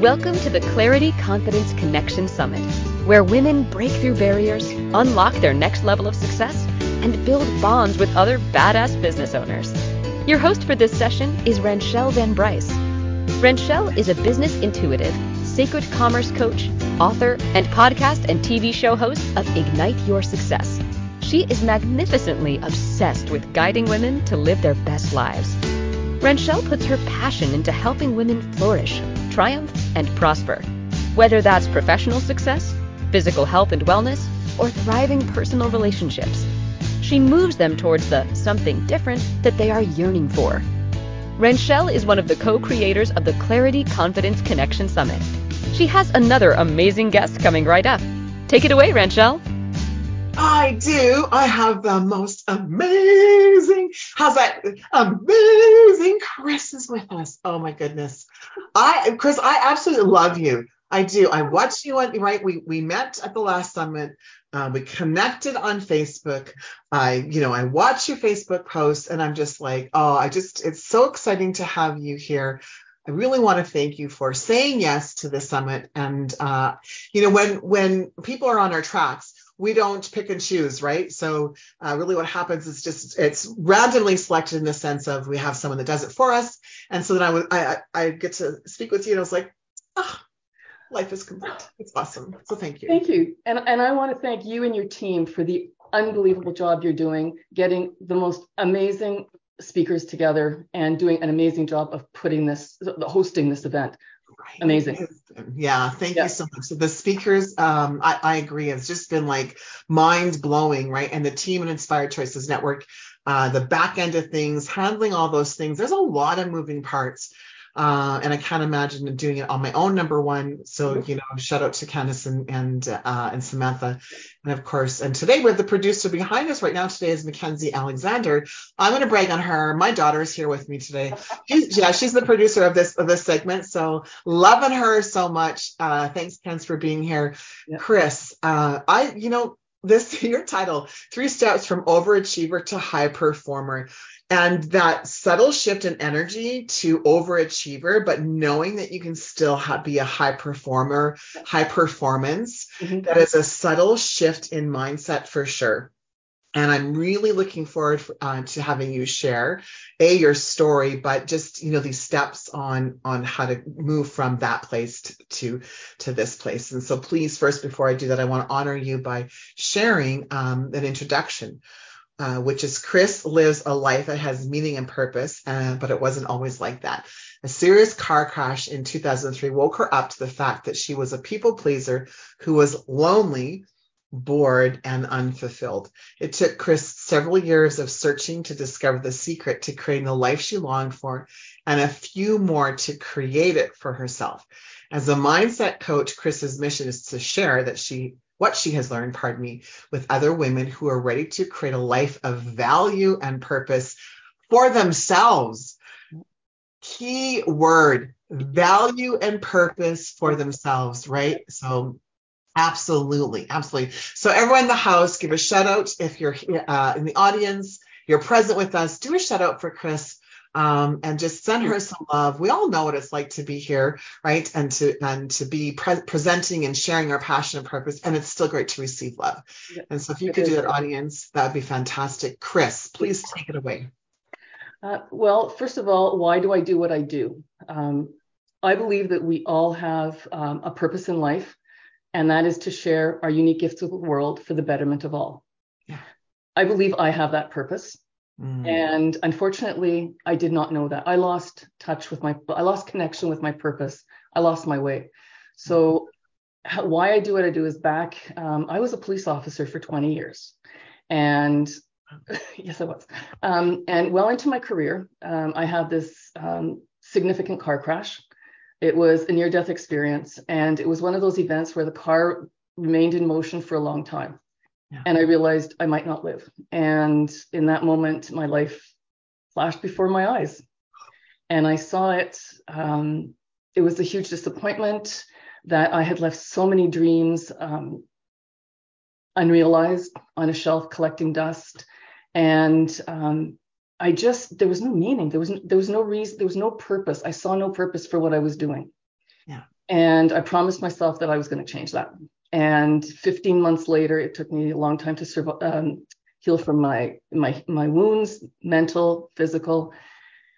Welcome to the Clarity Confidence Connection Summit, where women break through barriers, unlock their next level of success, and build bonds with other badass business owners. Your host for this session is Ranchelle Van Bryce. Ranchelle is a business intuitive, sacred commerce coach, author, and podcast and TV show host of Ignite Your Success. She is magnificently obsessed with guiding women to live their best lives. Ranchelle puts her passion into helping women flourish triumph, and prosper. Whether that's professional success, physical health and wellness, or thriving personal relationships, she moves them towards the something different that they are yearning for. Ranchelle is one of the co creators of the Clarity Confidence Connection Summit. She has another amazing guest coming right up. Take it away, Ranchelle. I do. I have the most amazing, how's that? Amazing Krys is with us. Oh my goodness. I, Krys, I absolutely love you. I do. I watched you on, right? We, we met at the last summit. Uh, we connected on Facebook. I, you know, I watch your Facebook posts and I'm just like, oh, I just, it's so exciting to have you here. I really want to thank you for saying yes to the summit. And, uh, you know, when, when people are on our tracks, we don't pick and choose, right? So uh, really what happens is just it's randomly selected in the sense of we have someone that does it for us. And so then I would I, I get to speak with you and I was like, oh, life is complete. It's awesome. So thank you. Thank you. And and I want to thank you and your team for the unbelievable job you're doing, getting the most amazing speakers together and doing an amazing job of putting this hosting this event. Right. Amazing. Yeah, thank yeah. you so much. So the speakers, um, I, I, agree. It's just been like mind blowing, right? And the team and Inspired Choices Network, uh, the back end of things, handling all those things. There's a lot of moving parts. Uh, and I can't imagine doing it on my own. Number one, so you know, shout out to Candice and and, uh, and Samantha, and of course, and today we're the producer behind us right now. Today is Mackenzie Alexander. I'm going to brag on her. My daughter is here with me today. She's, yeah, she's the producer of this of this segment. So loving her so much. Uh, thanks, Ken, for being here. Yep. Krys, uh, I you know this your title three steps from overachiever to high performer and that subtle shift in energy to overachiever but knowing that you can still have, be a high performer high performance mm-hmm. that is a subtle shift in mindset for sure and i'm really looking forward uh, to having you share a your story but just you know these steps on on how to move from that place to to, to this place and so please first before i do that i want to honor you by sharing um, an introduction uh, which is Krys lives a life that has meaning and purpose, uh, but it wasn't always like that. A serious car crash in 2003 woke her up to the fact that she was a people pleaser who was lonely, bored, and unfulfilled. It took Krys several years of searching to discover the secret to creating the life she longed for, and a few more to create it for herself. As a mindset coach, Krys's mission is to share that she what she has learned, pardon me, with other women who are ready to create a life of value and purpose for themselves. Key word value and purpose for themselves, right? So, absolutely, absolutely. So, everyone in the house, give a shout out if you're uh, in the audience, you're present with us, do a shout out for Krys um, and just send her some love. We all know what it's like to be here, right? And to and to be pre- presenting and sharing our passion and purpose. And it's still great to receive love. And so if you could do that, audience, that would be fantastic. Krys, please take it away. Uh, well, first of all, why do I do what I do? Um, I believe that we all have um, a purpose in life, and that is to share our unique gifts with the world for the betterment of all. Yeah. I believe I have that purpose. Mm. And unfortunately, I did not know that. I lost touch with my, I lost connection with my purpose. I lost my way. So, how, why I do what I do is back, um, I was a police officer for 20 years. And yes, I was. Um, and well into my career, um, I had this um, significant car crash. It was a near death experience. And it was one of those events where the car remained in motion for a long time. Yeah. And I realized I might not live. And in that moment, my life flashed before my eyes. And I saw it. Um, it was a huge disappointment that I had left so many dreams um, unrealized on a shelf collecting dust. And um, I just, there was no meaning. There was, there was no reason, there was no purpose. I saw no purpose for what I was doing. Yeah. And I promised myself that I was going to change that. And 15 months later, it took me a long time to survive, um, heal from my my my wounds, mental, physical.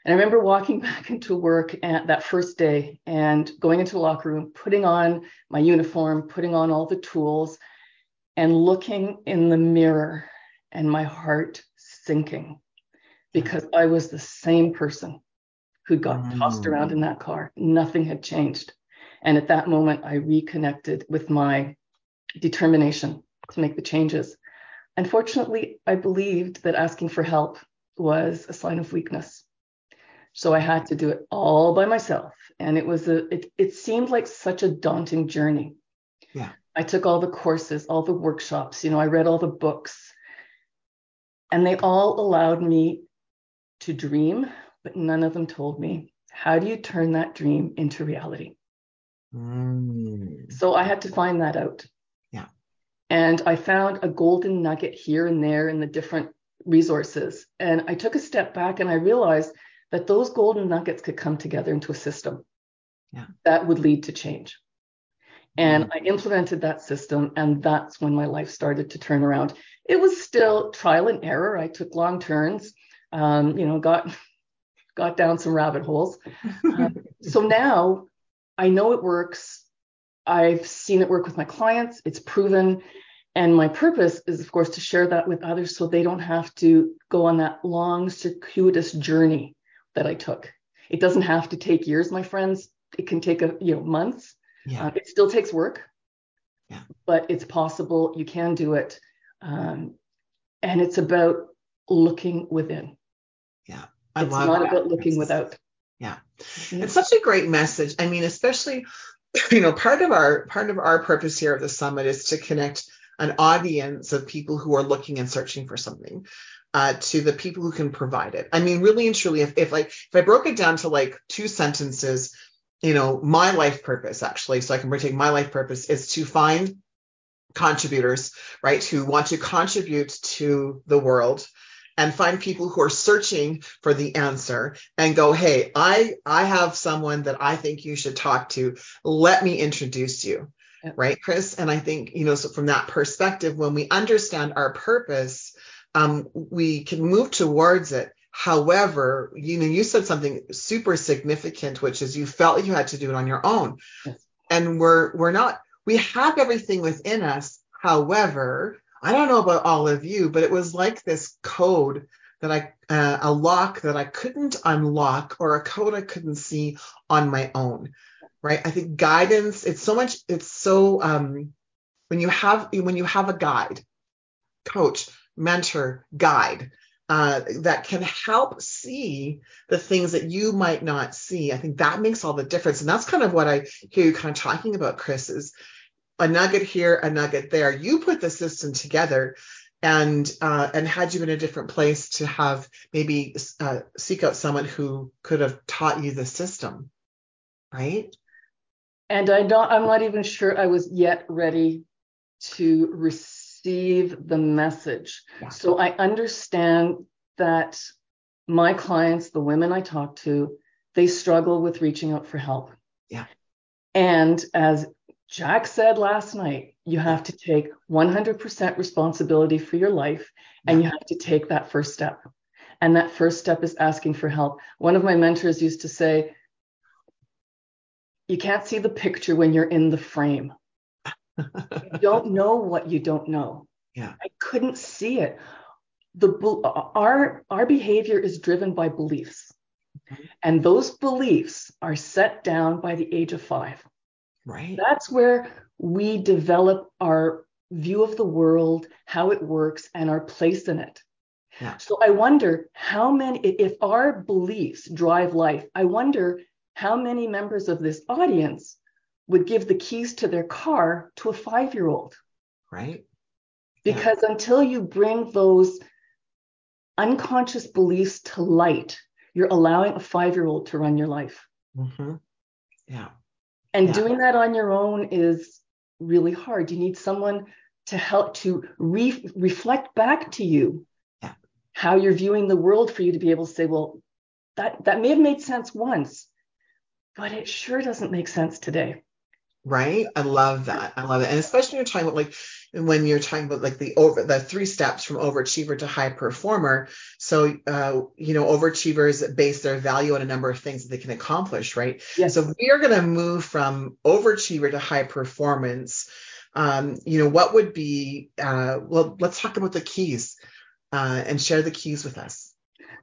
And I remember walking back into work at that first day and going into the locker room, putting on my uniform, putting on all the tools, and looking in the mirror and my heart sinking because I was the same person who got mm. tossed around in that car. Nothing had changed. And at that moment, I reconnected with my determination to make the changes. Unfortunately, I believed that asking for help was a sign of weakness. So I had to do it all by myself. And it was a it, it seemed like such a daunting journey. Yeah. I took all the courses, all the workshops, you know, I read all the books. And they all allowed me to dream, but none of them told me how do you turn that dream into reality? Mm. So I had to find that out. Yeah. And I found a golden nugget here and there in the different resources. And I took a step back and I realized that those golden nuggets could come together into a system yeah. that would lead to change. And mm. I implemented that system, and that's when my life started to turn around. It was still trial and error. I took long turns, um, you know, got got down some rabbit holes. Um, so now I know it works. I've seen it work with my clients. It's proven. And my purpose is, of course, to share that with others so they don't have to go on that long, circuitous journey that I took. It doesn't have to take years, my friends. It can take a you know months. Yeah. Uh, it still takes work. Yeah. But it's possible. You can do it. Um, and it's about looking within. Yeah. I it's not that. about looking without. Yeah. Mm-hmm. It's such a great message. I mean, especially, you know, part of our part of our purpose here at the summit is to connect an audience of people who are looking and searching for something uh, to the people who can provide it. I mean, really and truly, if, if like if I broke it down to like two sentences, you know, my life purpose actually, so I can take my life purpose is to find contributors, right, who want to contribute to the world and find people who are searching for the answer and go hey i i have someone that i think you should talk to. Let me introduce you. Yeah. right krys? And i think you know so from that perspective when we understand our purpose um, we can move towards it. However you know you said something super significant which is you felt you had to do it on your own. Yes. and we're we're not we have everything within us. However I don't know about all of you, but it was like this code that I, uh, a lock that I couldn't unlock or a code I couldn't see on my own, right? I think guidance, it's so much, it's so, um, when you have, when you have a guide, coach, mentor, guide, uh, that can help see the things that you might not see. I think that makes all the difference. And that's kind of what I hear you kind of talking about, Krys, is a nugget here, a nugget there. You put the system together and uh, and had you in a different place to have maybe uh, seek out someone who could have taught you the system, right? And I don't, I'm not even sure I was yet ready to receive the message. Yeah. So I understand that my clients, the women I talk to, they struggle with reaching out for help. Yeah. And as Jack said last night, you have to take 100% responsibility for your life and you have to take that first step. And that first step is asking for help. One of my mentors used to say, You can't see the picture when you're in the frame. you don't know what you don't know. Yeah. I couldn't see it. The our our behavior is driven by beliefs. Mm-hmm. And those beliefs are set down by the age of 5. Right. That's where we develop our view of the world, how it works, and our place in it. Yeah. So I wonder how many, if our beliefs drive life, I wonder how many members of this audience would give the keys to their car to a five year old. Right. Because yeah. until you bring those unconscious beliefs to light, you're allowing a five year old to run your life. Mm-hmm. Yeah. And yeah. doing that on your own is really hard. You need someone to help to re- reflect back to you yeah. how you're viewing the world for you to be able to say, well, that, that may have made sense once, but it sure doesn't make sense today. Right? I love that. I love it. And especially when you're talking about like when you're talking about like the over the three steps from overachiever to high performer. So uh, you know, overachievers base their value on a number of things that they can accomplish, right? Yes. So we are going to move from overachiever to high performance. Um, you know, what would be uh, well, let's talk about the keys uh, and share the keys with us.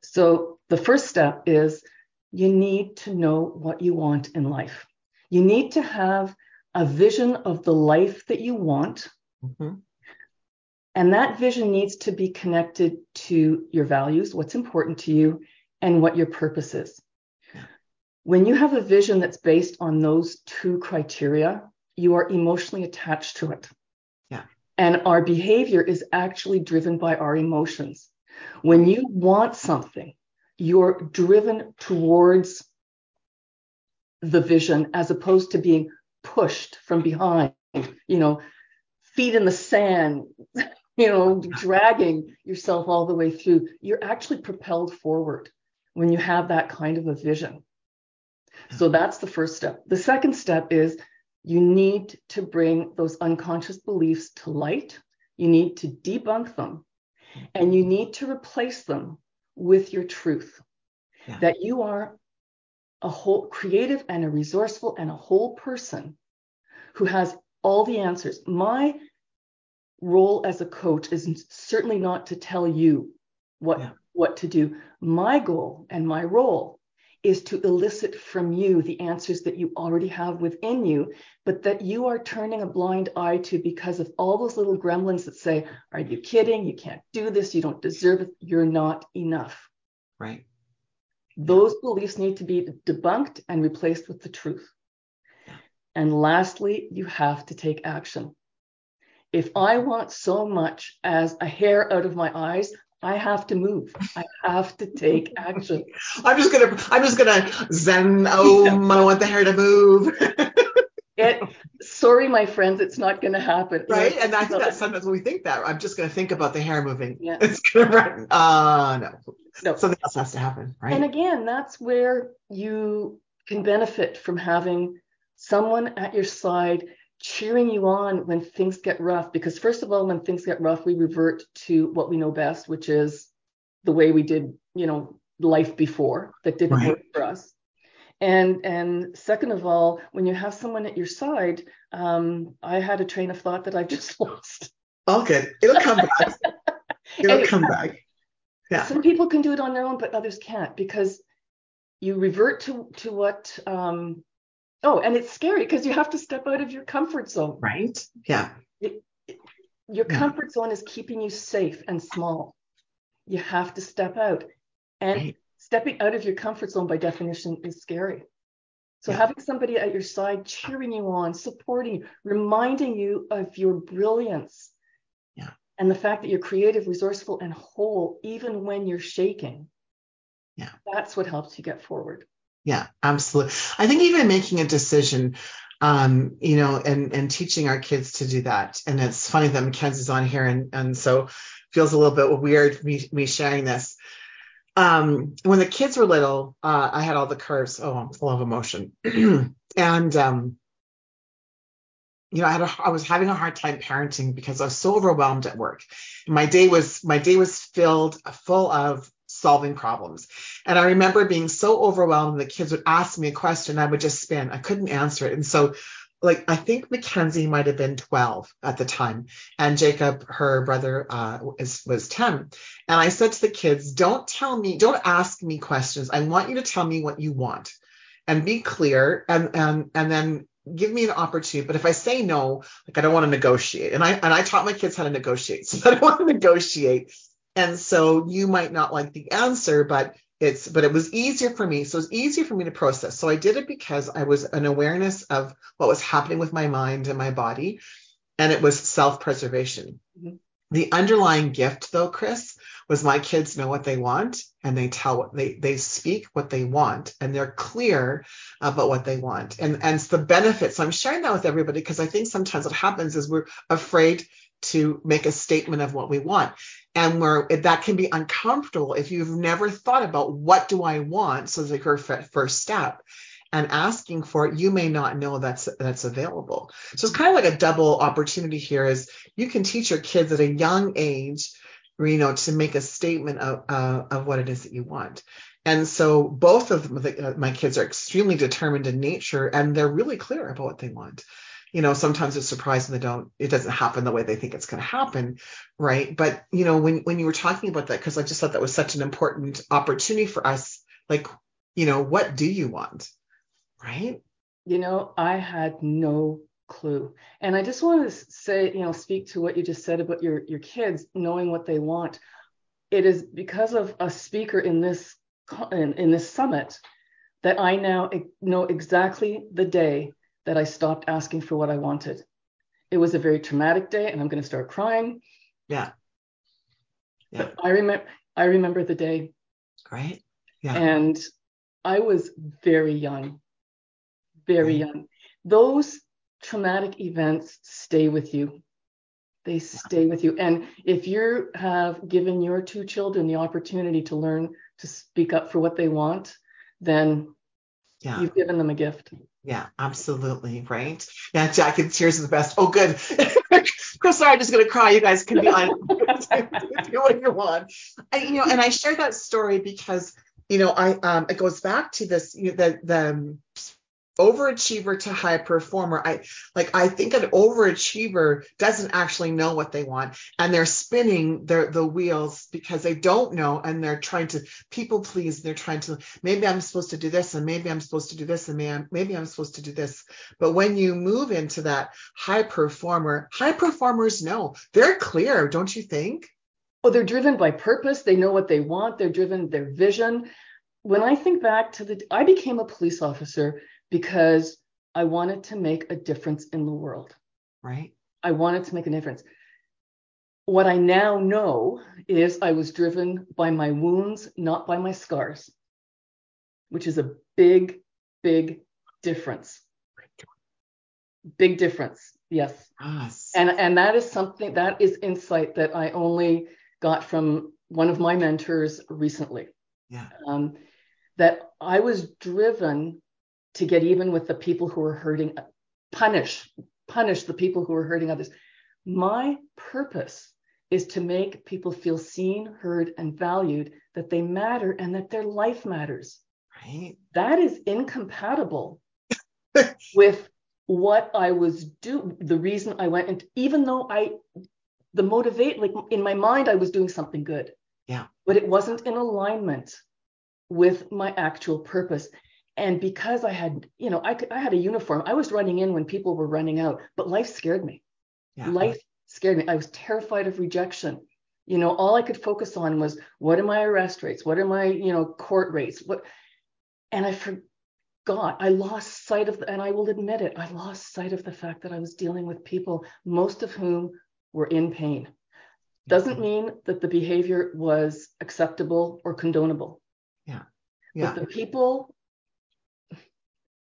So the first step is you need to know what you want in life. You need to have a vision of the life that you want. Mm-hmm. And that vision needs to be connected to your values, what's important to you, and what your purpose is. When you have a vision that's based on those two criteria, you are emotionally attached to it. Yeah. And our behavior is actually driven by our emotions. When you want something, you're driven towards the vision as opposed to being pushed from behind, you know, feet in the sand, you know, dragging yourself all the way through. You're actually propelled forward when you have that kind of a vision. So mm-hmm. that's the first step. The second step is you need to bring those unconscious beliefs to light. You need to debunk them mm-hmm. and you need to replace them with your truth yeah. that you are a whole creative and a resourceful and a whole person who has all the answers. My role as a coach is certainly not to tell you what yeah. what to do. My goal and my role is to elicit from you the answers that you already have within you, but that you are turning a blind eye to because of all those little gremlins that say, Are you kidding? You can't do this. You don't deserve it. You're not enough. Right. Those beliefs need to be debunked and replaced with the truth. And lastly, you have to take action. If I want so much as a hair out of my eyes, I have to move. I have to take action. I'm just gonna I'm just gonna zen oh I want the hair to move. it sorry, my friends, it's not gonna happen. Right. And I think that sometimes when we think that, I'm just gonna think about the hair moving. Yeah. It's gonna run. Uh no. No. Something else has to happen. Right. And again, that's where you can benefit from having someone at your side cheering you on when things get rough. Because, first of all, when things get rough, we revert to what we know best, which is the way we did, you know, life before that didn't right. work for us. And and second of all, when you have someone at your side, um, I had a train of thought that I've just lost. Okay, it'll come back. It'll anyway, come back. Yeah. Some people can do it on their own, but others can't because you revert to to what um, Oh, and it's scary because you have to step out of your comfort zone. Right. Yeah. It, it, your yeah. comfort zone is keeping you safe and small. You have to step out. And right. stepping out of your comfort zone, by definition, is scary. So yeah. having somebody at your side cheering you on, supporting you, reminding you of your brilliance. And the fact that you're creative, resourceful, and whole, even when you're shaking. Yeah. That's what helps you get forward. Yeah, absolutely. I think even making a decision, um, you know, and and teaching our kids to do that. And it's funny that Mackenzie's on here, and and so feels a little bit weird me me sharing this. Um, when the kids were little, uh, I had all the curves. Oh, I'm full of emotion, and um, you know, I had a, I was having a hard time parenting because I was so overwhelmed at work. My day was my day was filled full of solving problems. And I remember being so overwhelmed. The kids would ask me a question, I would just spin. I couldn't answer it. And so, like, I think Mackenzie might have been 12 at the time, and Jacob, her brother, uh, is, was 10. And I said to the kids, "Don't tell me, don't ask me questions. I want you to tell me what you want, and be clear, and and and then." Give me an opportunity. But if I say no, like I don't want to negotiate. And I and I taught my kids how to negotiate. So I don't want to negotiate. And so you might not like the answer, but it's but it was easier for me. So it's easier for me to process. So I did it because I was an awareness of what was happening with my mind and my body. And it was self-preservation. Mm-hmm. The underlying gift though, Krys, was my kids know what they want and they tell what they they speak what they want and they're clear about what they want. And and it's the benefits. So I'm sharing that with everybody because I think sometimes what happens is we're afraid to make a statement of what we want and where that can be uncomfortable if you've never thought about what do I want. So it's like your first step. And asking for it, you may not know that's that's available. So it's kind of like a double opportunity here is you can teach your kids at a young age, you know, to make a statement of uh, of what it is that you want. And so both of them, uh, my kids are extremely determined in nature and they're really clear about what they want you know sometimes it's surprising they don't it doesn't happen the way they think it's going to happen right but you know when when you were talking about that because i just thought that was such an important opportunity for us like you know what do you want right you know i had no clue and i just want to say you know speak to what you just said about your your kids knowing what they want it is because of a speaker in this in, in this summit that i now know exactly the day that I stopped asking for what I wanted. It was a very traumatic day, and I'm going to start crying. Yeah. Yeah. But I remember. I remember the day. Great. Yeah. And I was very young, very young. Those traumatic events stay with you. They stay with you. And if you have given your two children the opportunity to learn to speak up for what they want, then yeah. you've given them a gift. Yeah, absolutely. Right. Yeah, Jackie, tears are the best. Oh, good. Krys, sorry, I'm just gonna cry. You guys can be on do what you want. I, you know, and I share that story because you know, I um, it goes back to this you know, the the overachiever to high performer. I like i think an overachiever doesn't actually know what they want and they're spinning their the wheels because they don't know and they're trying to people please they're trying to maybe i'm supposed to do this and maybe i'm supposed to do this and maybe I'm, maybe I'm supposed to do this. But when you move into that high performer high performers know. They're clear don't you think? Well they're driven by purpose. They know what they want. They're driven their vision. When i think back to the i became a police officer because I wanted to make a difference in the world. Right. I wanted to make a difference. What I now know is I was driven by my wounds, not by my scars, which is a big, big difference. Big difference. Yes. yes. And and that is something that is insight that I only got from one of my mentors recently. Yeah. Um, that I was driven to get even with the people who are hurting, punish, punish the people who are hurting others. My purpose is to make people feel seen, heard, and valued, that they matter and that their life matters. Right. That is incompatible with what I was doing. The reason I went, and even though I, the motivate, like in my mind, I was doing something good. Yeah. But it wasn't in alignment with my actual purpose and because i had you know I, could, I had a uniform i was running in when people were running out but life scared me. Yeah. life scared me. I was terrified of rejection. You know all i could focus on was what are my arrest rates? What are my you know court rates? What and i forgot i lost sight of the, and i will admit it i lost sight of the fact that i was dealing with people most of whom were in pain. Doesn't mean that the behavior was acceptable or condonable. Yeah. Yeah. but the people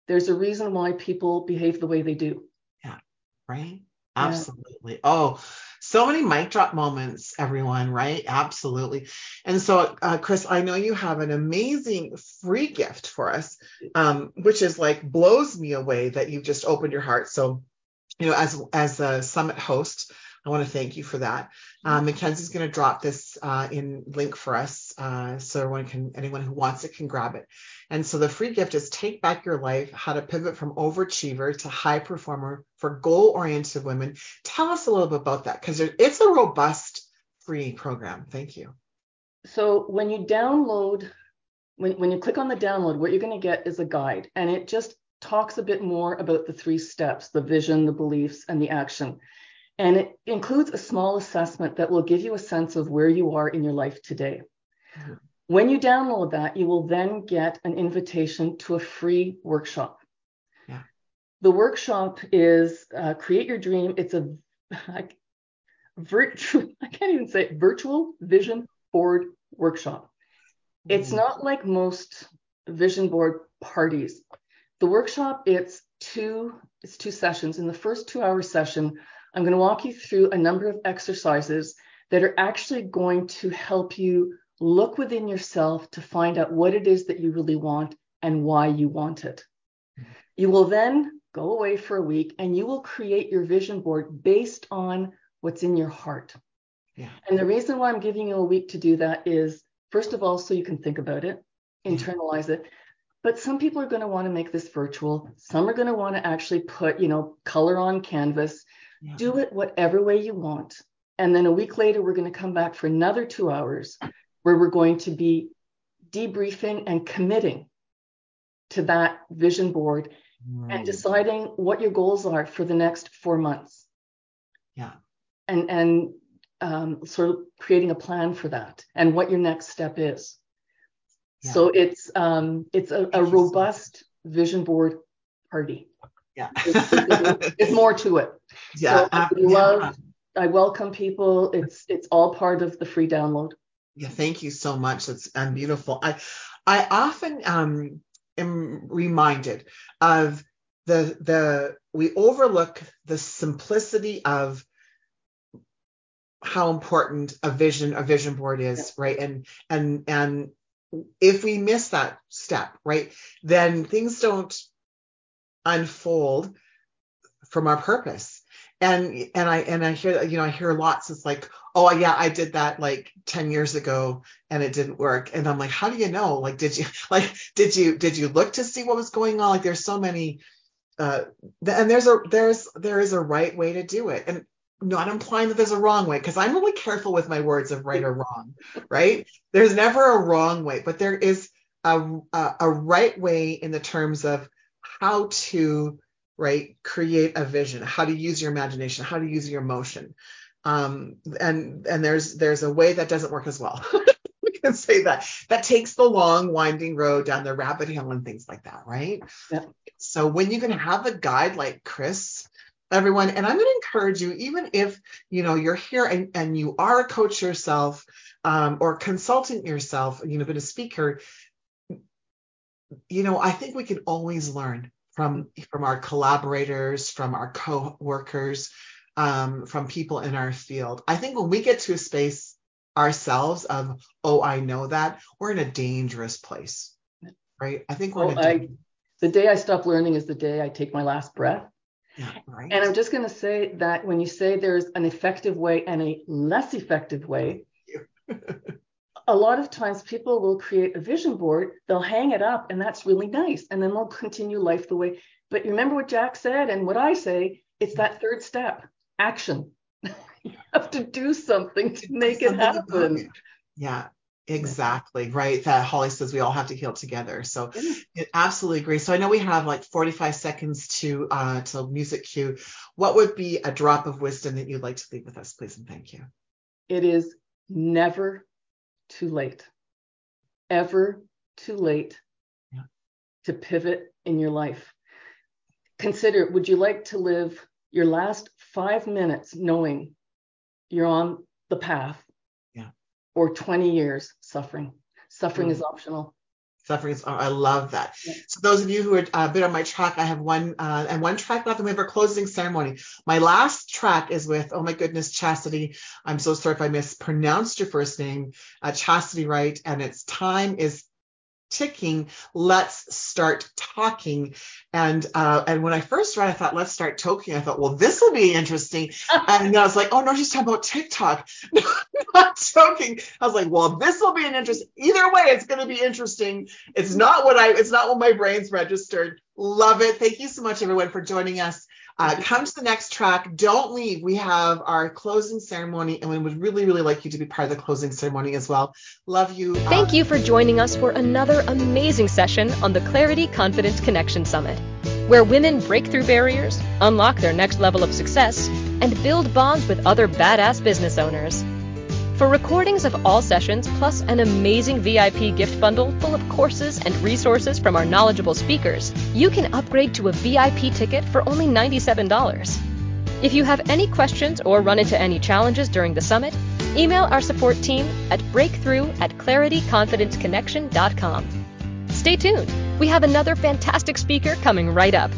there's a reason why people behave the way they do. Yeah, right? Absolutely. Yeah. Oh, so many mic drop moments, everyone, right? Absolutely. And so, uh, Krys, I know you have an amazing free gift for us, um, which is like blows me away that you've just opened your heart. So, you know, as as a summit host, I want to thank you for that. Uh, Mackenzie's going to drop this uh, in link for us, uh, so everyone can, anyone who wants it can grab it. And so the free gift is Take Back Your Life: How to Pivot from Overachiever to High Performer for Goal-Oriented Women. Tell us a little bit about that because it's a robust free program. Thank you. So when you download, when when you click on the download, what you're going to get is a guide, and it just talks a bit more about the three steps: the vision, the beliefs, and the action. And it includes a small assessment that will give you a sense of where you are in your life today. Mm-hmm. When you download that, you will then get an invitation to a free workshop. Yeah. The workshop is uh, Create Your Dream. It's a virtual, I can't even say it, virtual vision board workshop. Mm-hmm. It's not like most vision board parties. The workshop, it's two, it's two sessions. In the first two hour session, I'm going to walk you through a number of exercises that are actually going to help you look within yourself to find out what it is that you really want and why you want it. You will then go away for a week and you will create your vision board based on what's in your heart. Yeah. And the reason why I'm giving you a week to do that is, first of all, so you can think about it, internalize it. But some people are going to want to make this virtual. Some are going to want to actually put, you know, color on canvas. Yeah. Do it whatever way you want. And then a week later, we're going to come back for another two hours where we're going to be debriefing and committing to that vision board and deciding what your goals are for the next four months. Yeah. And and um, sort of creating a plan for that and what your next step is. Yeah. So it's um, it's a, a robust vision board party. Yeah. It's more to it. Yeah. So I love yeah. I welcome people. It's it's all part of the free download. Yeah, thank you so much. That's um, beautiful. I I often um, am reminded of the the we overlook the simplicity of how important a vision a vision board is, right? And and and if we miss that step, right, then things don't unfold from our purpose and and I and I hear you know I hear lots. It's like, oh yeah, I did that like ten years ago and it didn't work. And I'm like, how do you know? Like, did you like did you did you look to see what was going on? Like, there's so many, uh, and there's a there's there is a right way to do it, and not implying that there's a wrong way because I'm really careful with my words of right or wrong. Right? There's never a wrong way, but there is a a, a right way in the terms of how to right? Create a vision. How to use your imagination. How to use your emotion. Um, and and there's there's a way that doesn't work as well. We can say that. That takes the long winding road down the rabbit hill and things like that right? Yeah. so when you can have a guide like krys everyone and i'm going to encourage you even if you know you're here and, and you are a coach yourself um, or consultant yourself you know been a speaker you know i think we can always learn from from our collaborators, from our co-workers, um, from people in our field. I think when we get to a space ourselves of, oh, I know that, we're in a dangerous place, right? I think we're. Well, I, the day I stop learning is the day I take my last breath. Yeah, right. And I'm just going to say that when you say there's an effective way and a less effective way, a lot of times people will create a vision board, they'll hang it up, and that's really nice. And then they'll continue life the way. But remember what Jack said and what I say it's that third step action. you have to do something to make something it happen. It. Yeah, exactly right that holly says we all have to heal together so yeah. absolutely agree so i know we have like 45 seconds to uh to music cue what would be a drop of wisdom that you'd like to leave with us please and thank you it is never too late, ever too late yeah. to pivot in your life. Consider would you like to live your last five minutes knowing you're on the path yeah. or 20 years suffering? Suffering mm. is optional suffering is I love that. Yeah. So those of you who are uh, a bit on my track, I have one uh, and one track left, and we have our closing ceremony. My last track is with oh my goodness, Chastity. I'm so sorry if I mispronounced your first name, uh, Chastity Wright, and its time is ticking let's start talking. And uh, and when i first read i thought let's start talking. I thought well this will be interesting. And i was like oh no she's talking about tiktok. Not talking i was like well this will be an interest either way it's going to be interesting. It's not what i it's not what my brain's registered. Love it. Thank you so much everyone for joining us uh, come to the next track. Don't leave. We have our closing ceremony, and we would really, really like you to be part of the closing ceremony as well. Love you. Thank um, you for joining us for another amazing session on the Clarity Confidence Connection Summit, where women break through barriers, unlock their next level of success, and build bonds with other badass business owners. For recordings of all sessions, plus an amazing VIP gift bundle full of courses and resources from our knowledgeable speakers, you can upgrade to a VIP ticket for only $97. If you have any questions or run into any challenges during the summit, email our support team at breakthrough at clarityconfidenceconnection.com. Stay tuned. We have another fantastic speaker coming right up.